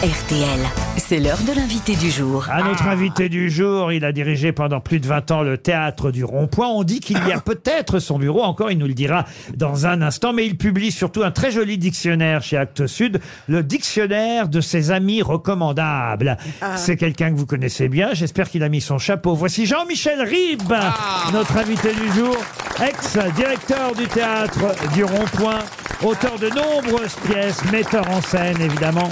RTL, c'est l'heure de l'invité du jour. À notre invité du jour, il a dirigé pendant plus de 20 ans le théâtre du Rond-Point. On dit qu'il y a peut-être son bureau, encore il nous le dira dans un instant, mais il publie surtout un très joli dictionnaire chez Actes Sud, le dictionnaire de ses amis recommandables. C'est quelqu'un que vous connaissez bien, j'espère qu'il a mis son chapeau. Voici Jean-Michel Ribes, notre invité du jour, ex-directeur du théâtre du Rond-Point, auteur de nombreuses pièces, metteur en scène évidemment.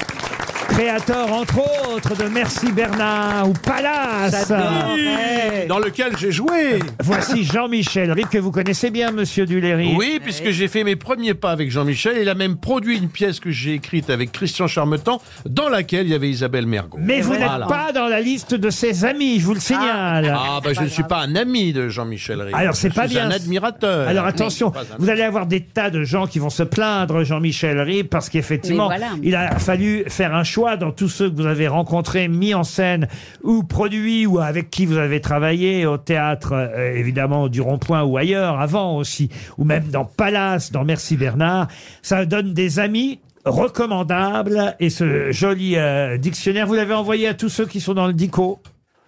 Créateur, entre autres, de Merci Bernard ou Palace. dans lequel j'ai joué. Voici Jean-Michel Ribes, que vous connaissez bien, monsieur Duléry. Oui, puisque j'ai fait mes premiers pas avec Jean-Michel. Il a même produit une pièce que j'ai écrite avec Christian Charmetan, dans laquelle il y avait Isabelle Mergo. Mais vous Voilà. n'êtes pas dans la liste de ses amis, je vous le signale. Ah, bah je ne suis pas un ami de Jean-Michel Ribes. Alors, c'est Je pas suis bien. un admirateur. Alors attention, Mais pas un- vous allez avoir des tas de gens qui vont se plaindre, Jean-Michel Ribes, parce qu'effectivement, Mais voilà. il a fallu faire un choix dans tous ceux que vous avez rencontrés, mis en scène ou produits ou avec qui vous avez travaillé au théâtre, euh, évidemment, du Rond-Point ou ailleurs, avant aussi, ou même dans Palace, dans Merci Bernard. Ça donne des amis recommandables et ce joli euh, dictionnaire, vous l'avez envoyé à tous ceux qui sont dans le DICO?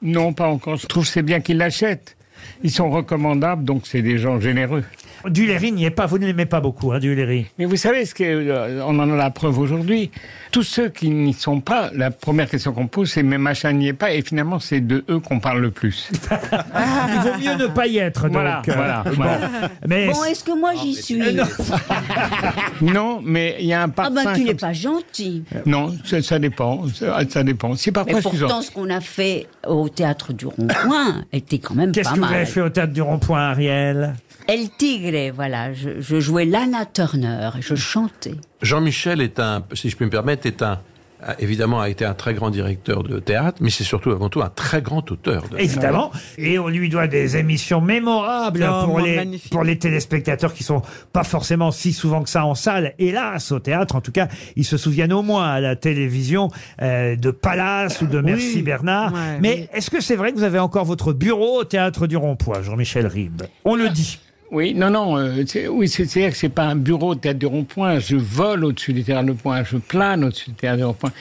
Non, pas encore. Je trouve c'est bien qu'ils l'achètent. Ils sont recommandables, donc c'est des gens généreux. Duléry n'y est pas, vous ne l'aimez pas beaucoup, hein, Duléry. Mais vous savez, ce que, euh, on en a la preuve aujourd'hui. Tous ceux qui n'y sont pas, la première question qu'on pose, c'est mais machin n'y est pas, et finalement, c'est de eux qu'on parle le plus. Il vaut mieux ne pas y être, donc. Voilà, Euh, voilà, bon. voilà. Mais Bon, est-ce que moi j'y suis Non, mais il y a un Ah parfum. ben tu n'es comme pas gentil. Non, ça, ça dépend. Ça, ça dépend. C'est parfois Mais suffisant. pourtant, ce qu'on a fait au théâtre du Rond-Point était quand même qu'est-ce pas que vous mal. avez fait au théâtre du Rond-Point, Ariel? El Tigre, voilà. Je, je jouais Lana Turner et je chantais. Jean-Michel est un, si je peux me permettre, est un, a- évidemment, a été un très grand directeur de théâtre, mais c'est surtout, avant tout, un très grand auteur. De... Évidemment. Et on lui doit des émissions mémorables Oh, pour, les, magnifique. pour les téléspectateurs qui sont pas forcément si souvent que ça en salle. Hélas, au théâtre, en tout cas, ils se souviennent au moins à la télévision euh, de Palace ou de Merci Bernard. Ouais, Mais est-ce que c'est vrai que vous avez encore votre bureau au théâtre du Rond-Point, Jean-Michel Ribes? On le dit. Oui, non, non. euh, oui, c'est- c'est-à-dire que c'est pas un bureau de théâtre du rond-point. Je vole au-dessus du théâtre du rond-point. Je plane au-dessus du théâtre du rond-point.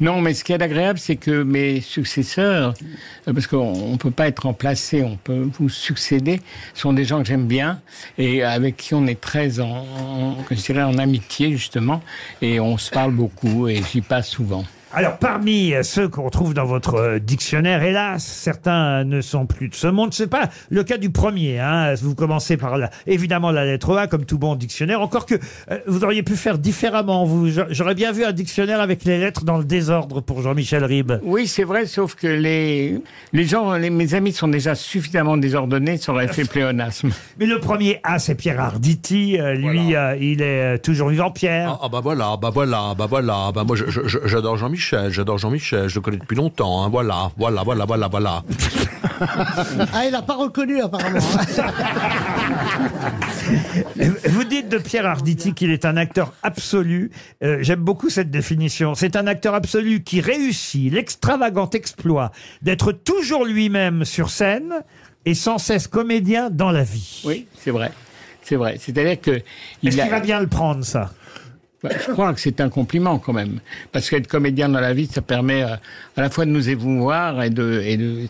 Non, mais ce qui est agréable, c'est que mes successeurs, euh, parce qu'on on peut pas être remplacé, on peut vous succéder, sont des gens que j'aime bien et avec qui on est très en, en- je dirais en amitié justement, et on se parle beaucoup et j'y passe souvent. Alors, parmi euh, ceux qu'on trouve dans votre euh, dictionnaire, hélas, certains ne sont plus de ce monde. C'est pas le cas du premier. Hein. Vous commencez par la, évidemment la lettre A, comme tout bon dictionnaire. Encore que euh, vous auriez pu faire différemment. Vous, j'a- j'aurais bien vu un dictionnaire avec les lettres dans le désordre pour Jean-Michel Ribes. Oui, c'est vrai, sauf que les, les gens, les- mes amis sont déjà suffisamment désordonnés, ça aurait fait pléonasme. Mais le premier A, c'est Pierre Arditi. Euh, lui, euh, il est euh, toujours vivant. Pierre. Ah, ah, bah voilà, bah voilà, bah voilà, bah moi je- je- je- j'adore Jean-Michel, j'adore Jean-Michel, je le connais depuis longtemps, hein, voilà, voilà, voilà, voilà, voilà. Ah, il n'a pas reconnu apparemment. Vous dites de Pierre Arditi qu'il est un acteur absolu. Euh, J'aime beaucoup cette définition. C'est un acteur absolu qui réussit l'extravagant exploit d'être toujours lui-même sur scène et sans cesse comédien dans la vie. Oui, c'est vrai. C'est vrai. C'est-à-dire que Est-ce a- qu'il va bien le prendre, ça? Je crois que c'est un compliment quand même, parce qu'être comédien dans la vie, ça permet euh, à la fois de nous émouvoir et de, et de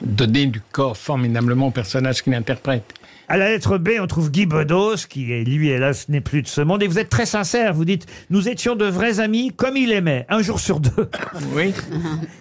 donner du corps formidablement au personnage qu'il interprète. À la lettre B, on trouve Guy Bedos, qui, est, lui, hélas, n'est plus de ce monde. Et vous êtes très sincère. Vous dites, nous étions de vrais amis, comme il aimait, un jour sur deux. Oui,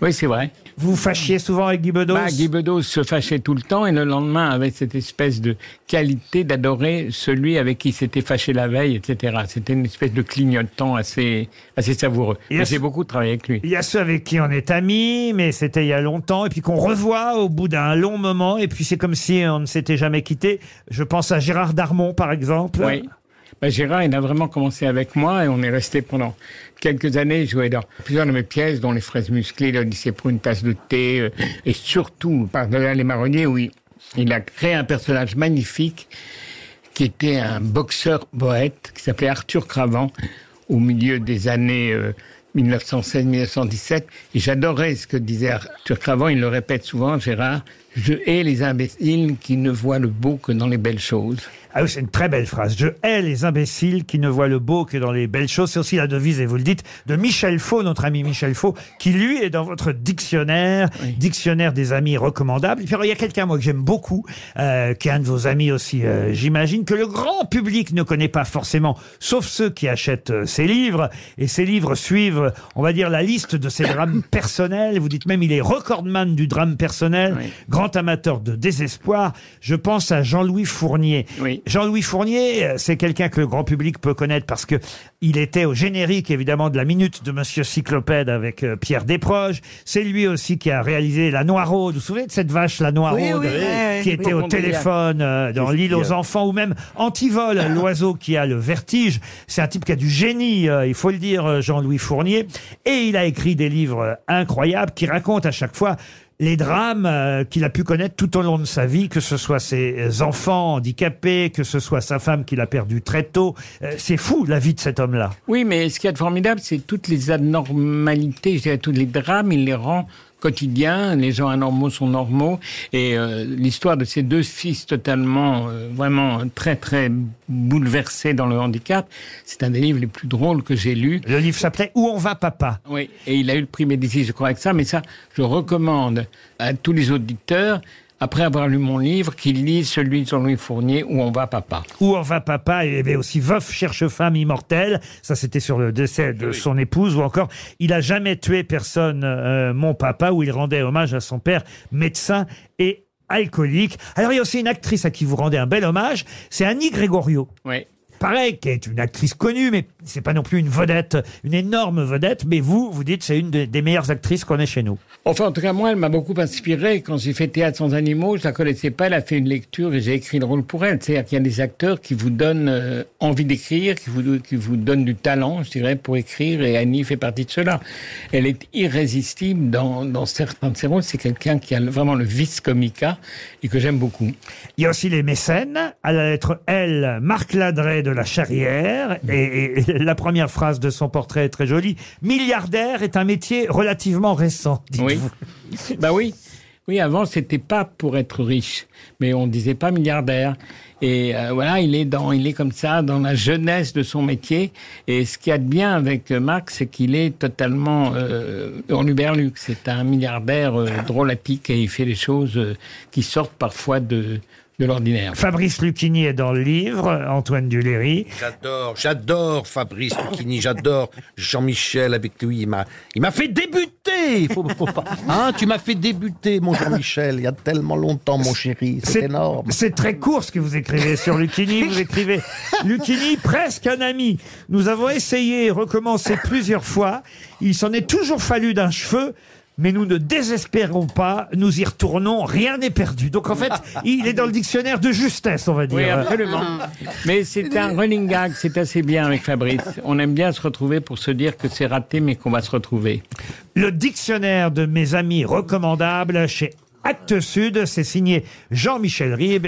oui, c'est vrai. Vous vous fâchiez souvent avec Guy Bedos Bah, Guy Bedos se fâchait tout le temps et le lendemain avait cette espèce de qualité d'adorer celui avec qui s'était fâché la veille, etc. C'était une espèce de clignotant assez, assez savoureux. J'ai beaucoup travaillé avec lui. Il y a ceux avec qui on est amis, mais c'était il y a longtemps, et puis qu'on revoit au bout d'un long moment, et puis c'est comme si on ne s'était jamais quitté. Je pense à Gérard Darmon, par exemple. Oui. Bah, Gérard, il a vraiment commencé avec moi et on est resté pendant quelques années. Jouait dans plusieurs de mes pièces, dont Les Fraises Musclées, l'Odyssée pour une tasse de thé, euh, et surtout par-delà les marronniers, où il, a créé un personnage magnifique qui était un boxeur poète qui s'appelait Arthur Cravant au milieu des années euh, 1916-1917. Et j'adorais ce que disait Arthur Cravant, il le répète souvent, Gérard, je hais les imbéciles qui ne voient le beau que dans les belles choses. Ah oui, c'est une très belle phrase. Je hais les imbéciles qui ne voient le beau que dans les belles choses. C'est aussi la devise, et vous le dites, de Michel Faux, notre ami Michel Faux, qui lui est dans votre dictionnaire, dictionnaire des amis recommandables. Et puis alors, il y a quelqu'un, moi, que j'aime beaucoup, euh, qui est un de vos amis aussi, euh, j'imagine, que le grand public ne connaît pas forcément, sauf ceux qui achètent euh, ses livres. Et ces livres suivent, on va dire, la liste de ses drames personnels. Vous dites même, il est recordman du drame personnel, grand amateur de désespoir. Je pense à Jean-Louis Fournier. Oui. Jean-Louis Fournier, euh, c'est quelqu'un que le grand public peut connaître parce que il était au générique, évidemment, de la minute de Monsieur Cyclopède avec euh, Pierre Desproges. C'est lui aussi qui a réalisé La Noiraude. Vous vous souvenez de cette vache, La Noiraude, Oui, oui, oui, qui oui. était au téléphone euh, dans l'île aux enfants ou même Antivol, l'oiseau qui a le vertige. C'est un type qui a du génie, euh, il faut le dire, euh, Jean-Louis Fournier. Et il a écrit des livres euh, incroyables qui racontent à chaque fois les drames euh, qu'il a pu connaître tout au long de sa vie, que ce soit ses enfants handicapés, que ce soit sa femme qu'il a perdue très tôt. Euh, c'est fou la vie de cet homme-là. Oui, mais ce qui est de formidable, c'est toutes les anormalités, je dirais tous les drames, il les rend quotidiens. Les gens anormaux sont normaux. Et euh, l'histoire de ces deux fils totalement, euh, vraiment très, très bouleversés dans le handicap, c'est un des livres les plus drôles que j'ai lus. Le livre s'appelait Où on va papa? Oui, et il a eu le prix Médicis, je crois, avec ça. Mais ça, je recommande à tous les auditeurs, après avoir lu mon livre, qu'ils lisent celui de Jean-Louis Fournier, Où on va papa? Où on va papa, et il y avait aussi Veuf cherche femme immortelle, ça c'était sur le décès de son épouse, ou encore Il a jamais tué personne, euh, mon papa, où il rendait hommage à son père, médecin et alcoolique. Alors il y a aussi une actrice à qui vous rendez un bel hommage, c'est Annie Gregorio. Oui. Pareil, qui est une actrice connue, mais c'est pas non plus une vedette, une énorme vedette, mais vous, vous dites c'est une de- des meilleures actrices qu'on ait chez nous. Enfin, en tout cas, moi, elle m'a beaucoup inspiré. Quand j'ai fait Théâtre sans animaux, je la connaissais pas. Elle a fait une lecture et j'ai écrit le rôle pour elle. C'est-à-dire qu'il y a des acteurs qui vous donnent euh, envie d'écrire, qui vous, qui vous donnent du talent, je dirais, pour écrire. Et Annie fait partie de cela. Elle est irrésistible dans, dans certains de ses rôles. C'est quelqu'un qui a le- vraiment le vice comica et que j'aime beaucoup. Il y a aussi les mécènes. À la lettre L, Marc Ladret de la Charrière. Et, la première phrase de son portrait est très jolie. Milliardaire est un métier relativement récent, Oui. bah oui. Oui, avant, c'était pas pour être riche, mais on disait pas milliardaire. Et euh, voilà, il est dans, il est comme ça dans la jeunesse de son métier. Et ce qu'il y a de bien avec euh, Marc, c'est qu'il est totalement euh, en. C'est un milliardaire euh, drôlatique et il fait des choses euh, qui sortent parfois de, de l'ordinaire. Fabrice Lucchini est dans le livre, Antoine Duléry. J'adore, j'adore Fabrice Lucchini, j'adore Jean-Michel avec lui. Il m'a, il m'a fait débuter. Faut, faut pas. Hein, tu m'as fait débuter, mon Jean-Michel. Il y a tellement longtemps, mon chéri. C'est énorme. C'est très court ce que vous écrivez sur Lucchini. Vous écrivez Lucchini, presque un ami. Nous avons essayé et recommencé plusieurs fois. Il s'en est toujours fallu d'un cheveu. Mais nous ne désespérons pas, nous y retournons, rien n'est perdu. Donc en fait, il est dans le dictionnaire de justesse, on va dire. Oui, absolument. Mais c'est un running gag, c'est assez bien avec Fabrice. On aime bien se retrouver pour se dire que c'est raté, mais qu'on va se retrouver. Le dictionnaire de mes amis recommandables chez Actes Sud, c'est signé Jean-Michel Ribes.